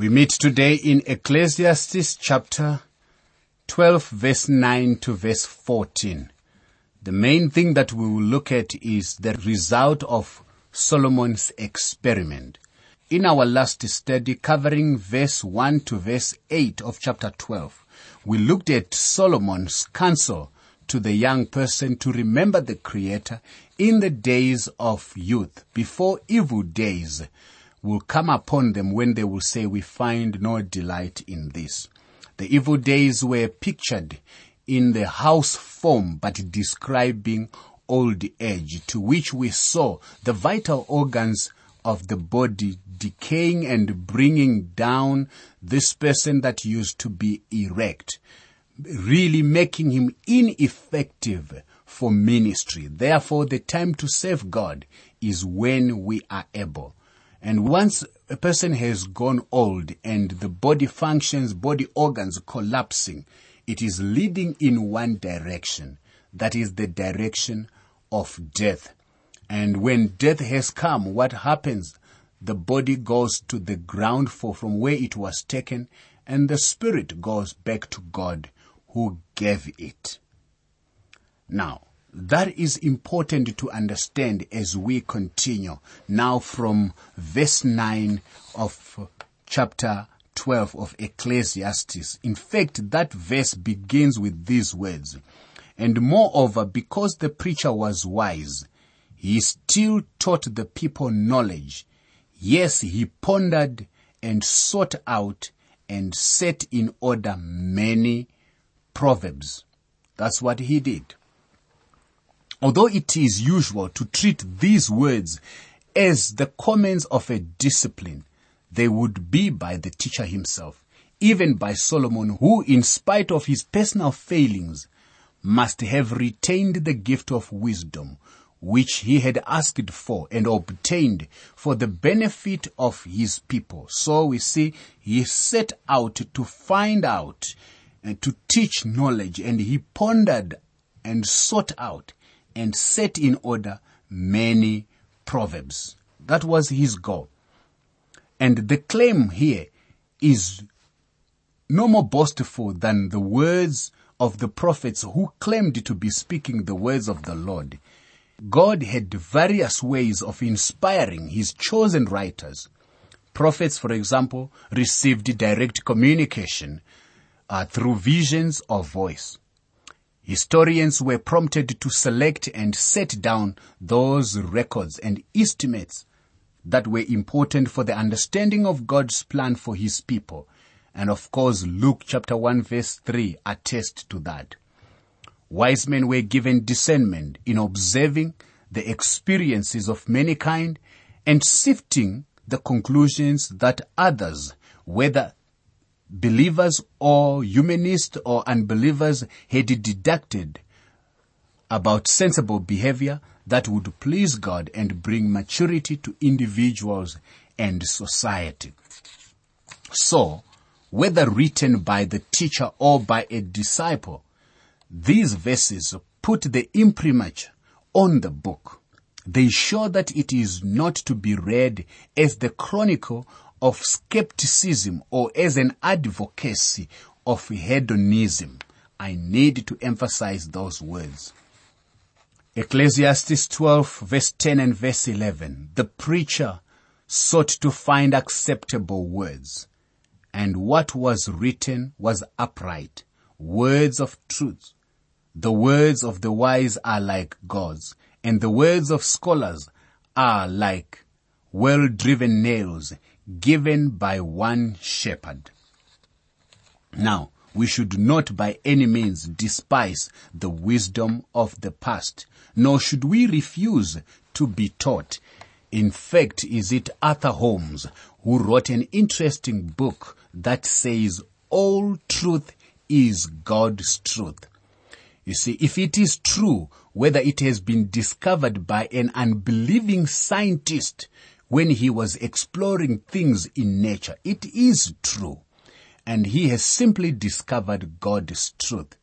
We meet today in Ecclesiastes chapter 12 verse 9 to verse 14. The main thing that we will look at is the result of Solomon's experiment. In our last study covering verse 1 to verse 8 of chapter 12, we looked at Solomon's counsel to the young person to remember the Creator in the days of youth, before evil days will come upon them when they will say, we find no delight in this. The evil days were pictured in the house form, but describing old age, to which we saw the vital organs of the body decaying and bringing down this person that used to be erect really making him ineffective for ministry. Therefore, the time to serve God is when we are able. And once a person has gone old and the body functions, body organs collapsing, it is leading in one direction. That is the direction of death. And when death has come, what happens? The body goes to the ground for from where it was taken and the spirit goes back to God who gave it. Now, that is important to understand as we continue now from verse 9 of chapter 12 of Ecclesiastes. In fact, that verse begins with these words. And moreover, because the preacher was wise, he still taught the people knowledge. Yes, he pondered and sought out and set in order many Proverbs. That's what he did. Although it is usual to treat these words as the comments of a discipline, they would be by the teacher himself, even by Solomon, who, in spite of his personal failings, must have retained the gift of wisdom, which he had asked for and obtained for the benefit of his people. So we see he set out to find out and to teach knowledge and he pondered and sought out and set in order many proverbs. That was his goal. And the claim here is no more boastful than the words of the prophets who claimed to be speaking the words of the Lord. God had various ways of inspiring his chosen writers. Prophets, for example, received direct communication uh, through visions or voice. Historians were prompted to select and set down those records and estimates that were important for the understanding of God's plan for his people. And of course, Luke chapter 1 verse 3 attest to that. Wise men were given discernment in observing the experiences of mankind and sifting the conclusions that others, whether believers or humanists or unbelievers had deducted about sensible behavior that would please God and bring maturity to individuals and society. So, whether written by the teacher or by a disciple, these verses put the imprimatur on the book. They show that it is not to be read as the chronicle of skepticism or as an advocacy of hedonism. I need to emphasize those words. Ecclesiastes 12 verse 10 and verse 11. The preacher sought to find acceptable words and what was written was upright, words of truth. The words of the wise are like gods and the words of scholars are like well-driven nails given by one shepherd. Now, we should not by any means despise the wisdom of the past, nor should we refuse to be taught. In fact, is it Arthur Holmes who wrote an interesting book that says all truth is God's truth. You see, if it is true, whether it has been discovered by an unbelieving scientist when he was exploring things in nature. It is true. And he has simply discovered God's truth.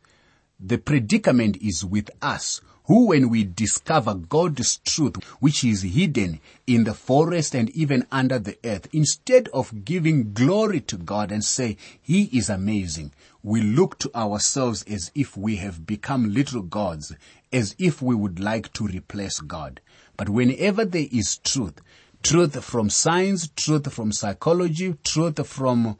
The predicament is with us who when we discover God's truth, which is hidden in the forest and even under the earth, instead of giving glory to God and say, He is amazing, we look to ourselves as if we have become little gods, as if we would like to replace God. But whenever there is truth, truth from science, truth from psychology, truth from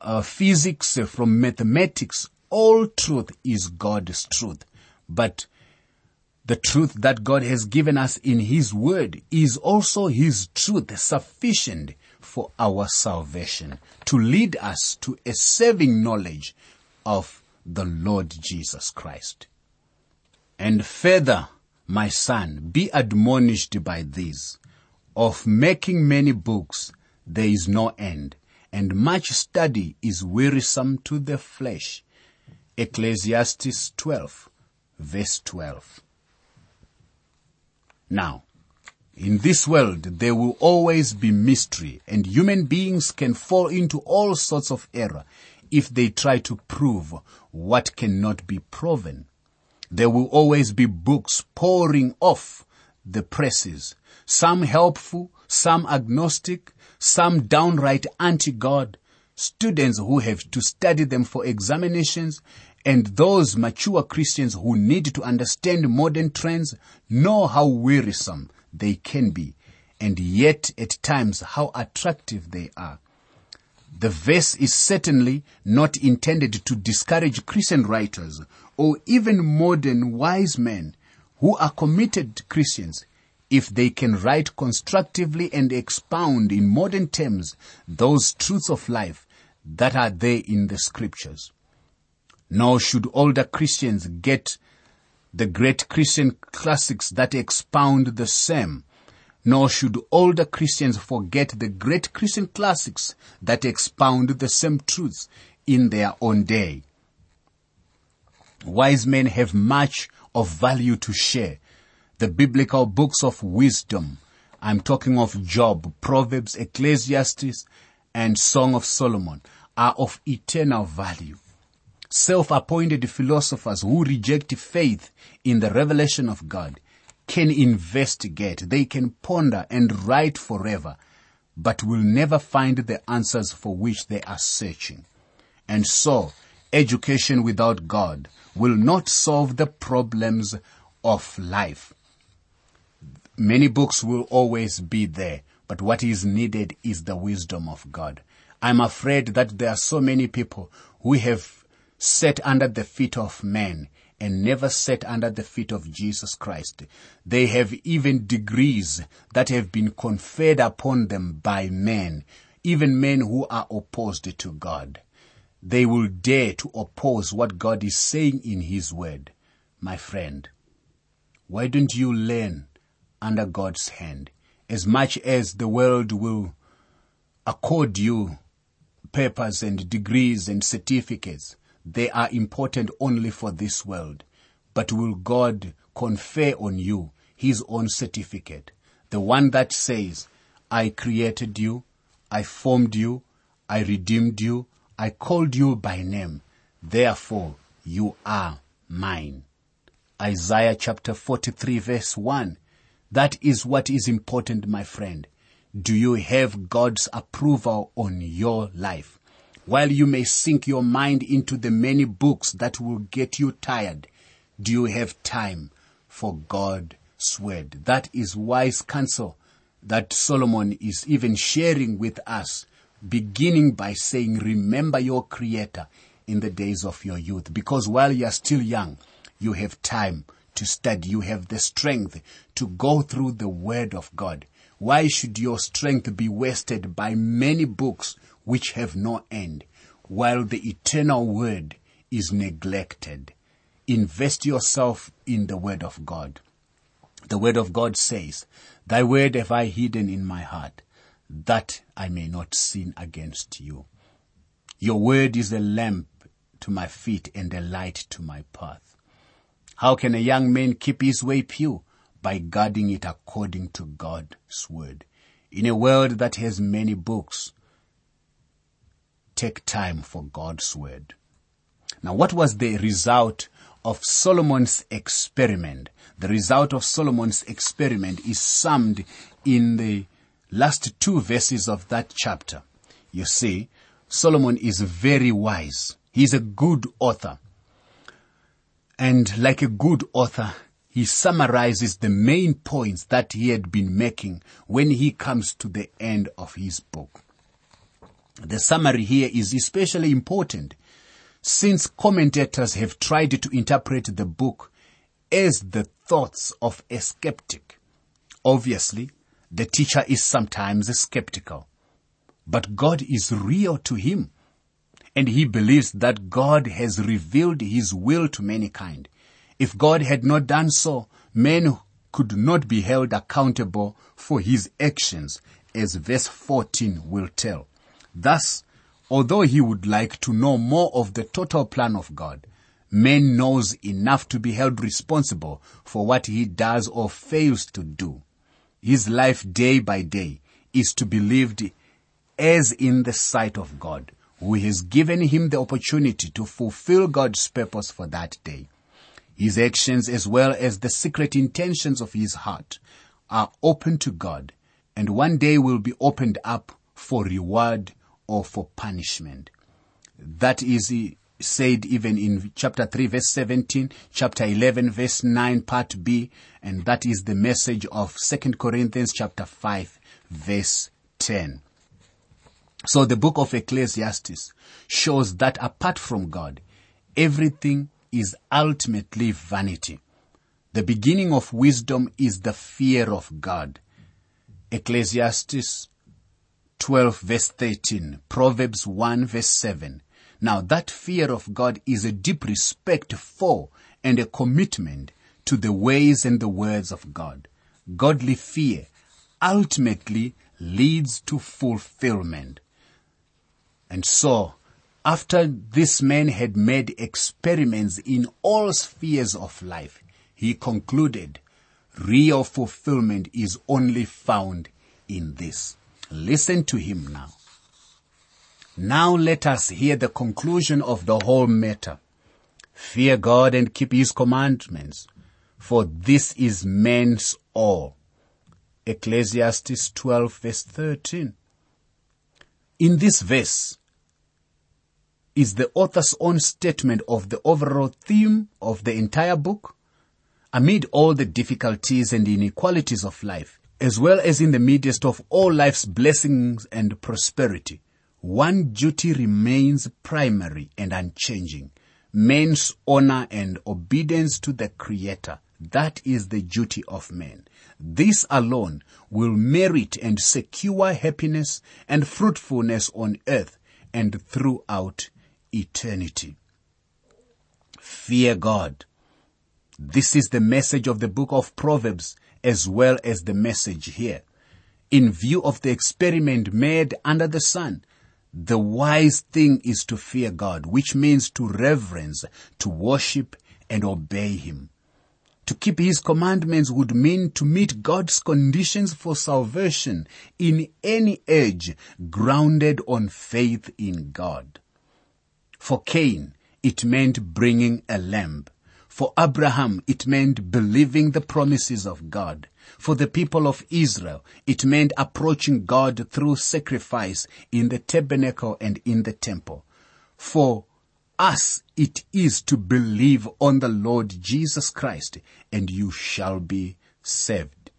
uh, physics, from mathematics, all truth is God's truth. But the truth that God has given us in His Word is also His truth sufficient for our salvation to lead us to a saving knowledge of the Lord Jesus Christ. And further, my son, be admonished by these. Of making many books, there is no end, and much study is wearisome to the flesh. Ecclesiastes 12, verse 12. Now, in this world, there will always be mystery and human beings can fall into all sorts of error if they try to prove what cannot be proven. There will always be books pouring off the presses, some helpful, some agnostic, some downright anti-God, students who have to study them for examinations, and those mature Christians who need to understand modern trends know how wearisome they can be and yet at times how attractive they are. The verse is certainly not intended to discourage Christian writers or even modern wise men who are committed Christians if they can write constructively and expound in modern terms those truths of life that are there in the scriptures nor should older Christians get the great Christian classics that expound the same, nor should older Christians forget the great Christian classics that expound the same truths in their own day. Wise men have much of value to share. The biblical books of wisdom, I'm talking of Job, Proverbs, Ecclesiastes, and Song of Solomon, are of eternal value self-appointed philosophers who reject faith in the revelation of God can investigate, they can ponder and write forever, but will never find the answers for which they are searching. And so, education without God will not solve the problems of life. Many books will always be there, but what is needed is the wisdom of God. I'm afraid that there are so many people who have sat under the feet of men and never sat under the feet of Jesus Christ. They have even degrees that have been conferred upon them by men, even men who are opposed to God. They will dare to oppose what God is saying in His Word. My friend, why don't you learn under God's hand as much as the world will accord you papers and degrees and certificates? they are important only for this world. But will God confer on you his own certificate? The one that says, I created you, I formed you, I redeemed you, I called you by name. Therefore, you are mine. Isaiah chapter 43 verse 1. That is what is important, my friend. Do you have God's approval on your life? While you may sink your mind into the many books that will get you tired, do you have time for God's word? That is wise counsel that Solomon is even sharing with us, beginning by saying, remember your creator in the days of your youth. Because while you are still young, you have time to study. You have the strength to go through the word of God. Why should your strength be wasted by many books which have no end, while the eternal word is neglected. Invest yourself in the word of God. The word of God says, Thy word have I hidden in my heart, that I may not sin against you. Your word is a lamp to my feet and a light to my path. How can a young man keep his way pure? By guarding it according to God's word. In a world that has many books, take time for God's word. Now, what was the result of Solomon's experiment. The result of Solomon's experiment is summed in the last two verses of that chapter. You see, Solomon is very wise. He's a good author. And like a good author, he summarizes the main points that he had been making when he comes to the end of his book. The summary here is especially important since commentators have tried to interpret the book as the thoughts of a skeptic. Obviously, the teacher is sometimes skeptical, but God is real to him and he believes that God has revealed his will to mankind. If God had not done so, men could not be held accountable for his actions, as verse 14 will tell. Thus, although he would like to know more of the total plan of God, man knows enough to be held responsible for what he does or fails to do. His life day by day is to be lived as in the sight of God, who has given him the opportunity to fulfill God's purpose for that day. His actions as well as the secret intentions of his heart are open to God and one day will be opened up for reward or for punishment. That is said even in chapter 3 verse 17, chapter 11 verse 9 part B, and that is the message of 2 Corinthians chapter 5 verse 10. So the book of Ecclesiastes shows that apart from God, everything is ultimately vanity. The beginning of wisdom is the fear of God. Ecclesiastes 12 verse 13, Proverbs 1 verse 7. Now that fear of God is a deep respect for and a commitment to the ways and the words of God. Godly fear ultimately leads to fulfillment. And so, after this man had made experiments in all spheres of life, he concluded real fulfillment is only found in this. Listen to him now. Now let us hear the conclusion of the whole matter. Fear God and keep his commandments, for this is man's all. Ecclesiastes 12 verse 13. In this verse is the author's own statement of the overall theme of the entire book. Amid all the difficulties and inequalities of life, as well as in the midst of all life's blessings and prosperity, one duty remains primary and unchanging. Man's honor and obedience to the Creator. That is the duty of man. This alone will merit and secure happiness and fruitfulness on earth and throughout eternity. Fear God. This is the message of the book of Proverbs as well as the message here. In view of the experiment made under the sun, the wise thing is to fear God, which means to reverence, to worship and obey Him. To keep His commandments would mean to meet God's conditions for salvation in any age grounded on faith in God. For Cain, it meant bringing a lamb. For Abraham, it meant believing the promises of God. For the people of Israel, it meant approaching God through sacrifice in the tabernacle and in the temple. For us, it is to believe on the Lord Jesus Christ and you shall be saved.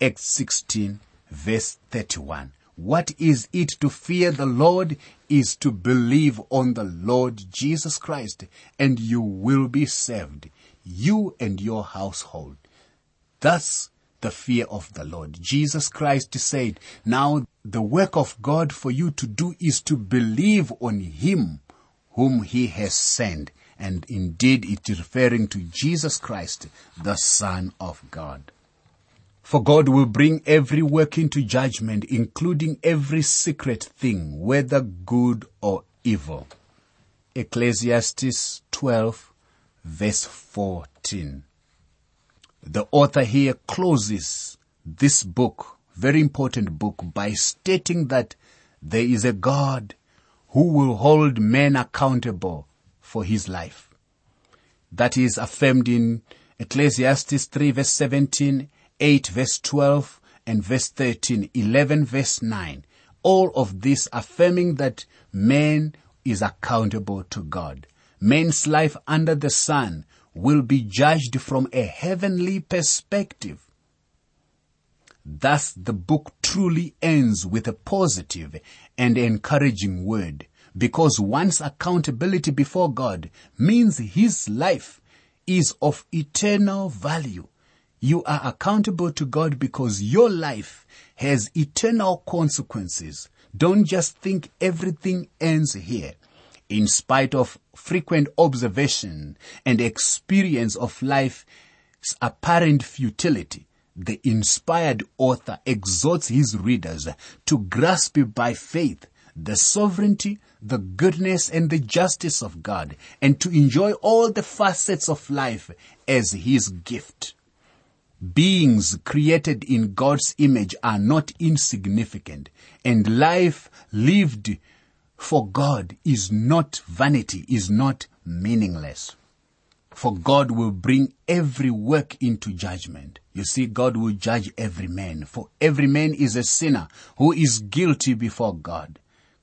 Acts 16 verse 31. What is it to fear the Lord is to believe on the Lord Jesus Christ and you will be saved, you and your household. Thus, the fear of the Lord. Jesus Christ said, now the work of God for you to do is to believe on Him whom He has sent. And indeed it is referring to Jesus Christ, the Son of God. For God will bring every work into judgment, including every secret thing, whether good or evil. Ecclesiastes 12 verse 14. The author here closes this book, very important book, by stating that there is a God who will hold men accountable for his life. that is affirmed in Ecclesiastes 3 verse 17, 8 verse 12, and verse 13, 11 verse 9. All of this affirming that man is accountable to God. Man's life under the sun will be judged from a heavenly perspective. Thus the book truly ends with a positive and encouraging word because one's accountability before God means his life is of eternal value. You are accountable to God because your life has eternal consequences. Don't just think everything ends here. In spite of frequent observation and experience of life's apparent futility, the inspired author exhorts his readers to grasp by faith the sovereignty, the goodness and the justice of God and to enjoy all the facets of life as his gift. Beings created in God's image are not insignificant and life lived for God is not vanity, is not meaningless. For God will bring every work into judgment. You see, God will judge every man, for every man is a sinner who is guilty before God.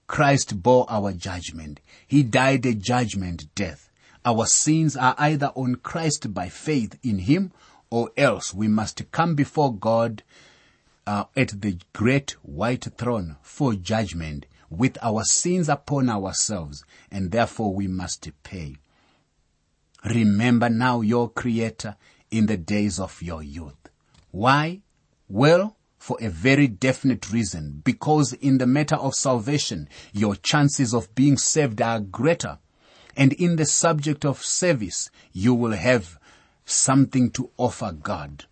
Christ bore our judgment. He died a judgment death. Our sins are either on Christ by faith in Him or else we must come before God uh, at the great white throne for judgment with our sins upon ourselves and therefore we must pay. Remember now your Creator in the days of your youth. Why? Well, for a very definite reason, because in the matter of salvation, your chances of being saved are greater. And in the subject of service, you will have something to offer God.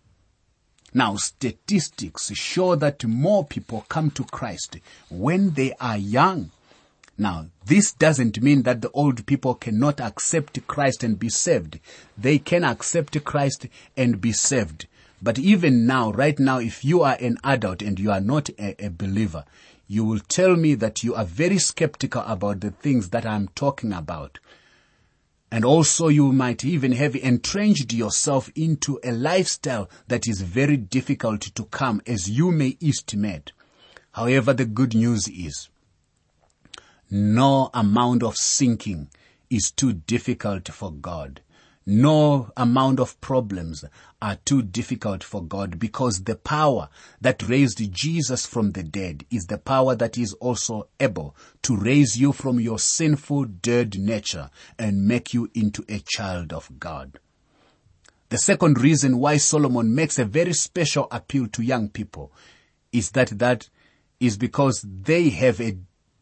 Now, statistics show that more people come to Christ when they are young. Now, this doesn't mean that the old people cannot accept Christ and be saved. They can accept Christ and be saved. But even now, right now, if you are an adult and you are not a, a believer, you will tell me that you are very skeptical about the things that I'm talking about. And also you might even have entrenched yourself into a lifestyle that is very difficult to come as you may estimate. However, the good news is no amount of sinking is too difficult for God. No amount of problems are too difficult for God because the power that raised Jesus from the dead is the power that is also able to raise you from your sinful dead nature and make you into a child of God. The second reason why Solomon makes a very special appeal to young people is that that is because they have a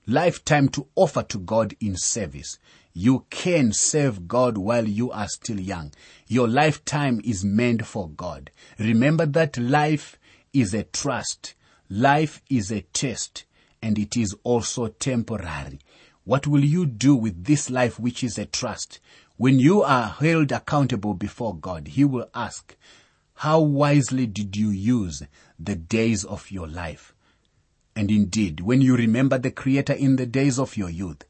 lifetime to offer to God in service. You can serve God while you are still young. Your lifetime is meant for God. Remember that life is a trust. Life is a test and it is also temporary. What will you do with this life which is a trust? When you are held accountable before God, He will ask, how wisely did you use the days of your life? And indeed, when you remember the Creator in the days of your youth,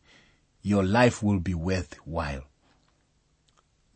your life will be worthwhile.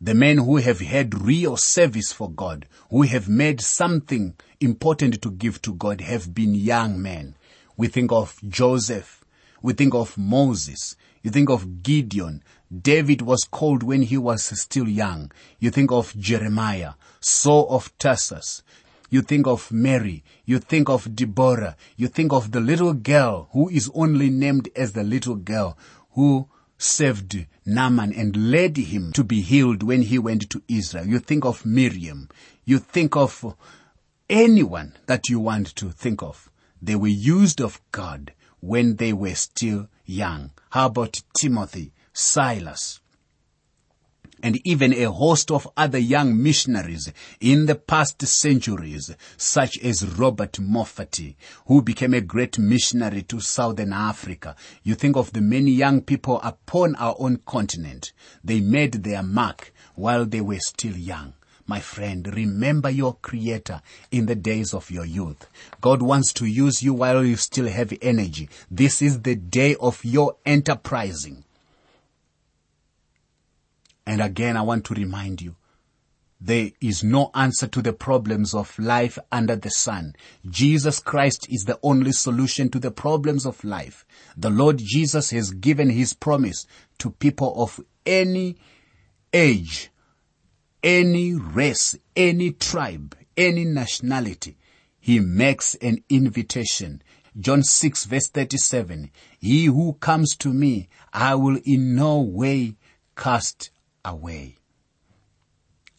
The men who have had real service for God, who have made something important to give to God have been young men. We think of Joseph. We think of Moses. You think of Gideon. David was called when he was still young. You think of Jeremiah, Saul of Tarsus. You think of Mary. You think of Deborah. You think of the little girl who is only named as the little girl who saved Naaman and led him to be healed when he went to Israel. You think of Miriam. You think of anyone that you want to think of. They were used of God when they were still young. How about Timothy, Silas? And even a host of other young missionaries in the past centuries, such as Robert Moffat, who became a great missionary to Southern Africa. You think of the many young people upon our own continent. They made their mark while they were still young. My friend, remember your creator in the days of your youth. God wants to use you while you still have energy. This is the day of your enterprising. And again, I want to remind you, there is no answer to the problems of life under the sun. Jesus Christ is the only solution to the problems of life. The Lord Jesus has given his promise to people of any age, any race, any tribe, any nationality. He makes an invitation. John 6 verse 37. He who comes to me, I will in no way cast away.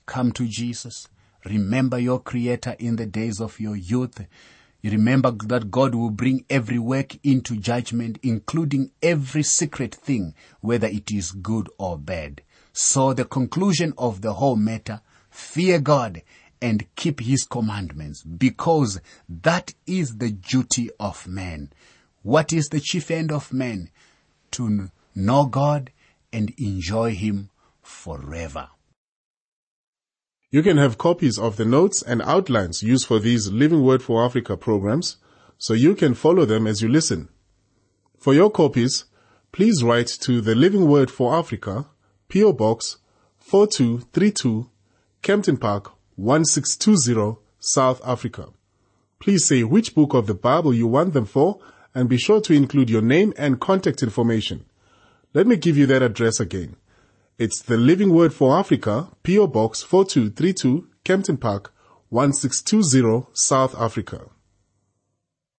Come to Jesus. Remember your creator in the days of your youth. You remember that God will bring every work into judgment, including every secret thing, whether it is good or bad. So the conclusion of the whole matter, fear God and keep his commandments because that is the duty of man. What is the chief end of man? To know God and enjoy him forever. You can have copies of the notes and outlines used for these Living Word for Africa programs so you can follow them as you listen. For your copies, please write to the Living Word for Africa, PO Box 4232, Kempton Park 1620, South Africa. Please say which book of the Bible you want them for and be sure to include your name and contact information. Let me give you that address again. It's the Living Word for Africa, PO Box 4232, Kempton Park 1620, South Africa.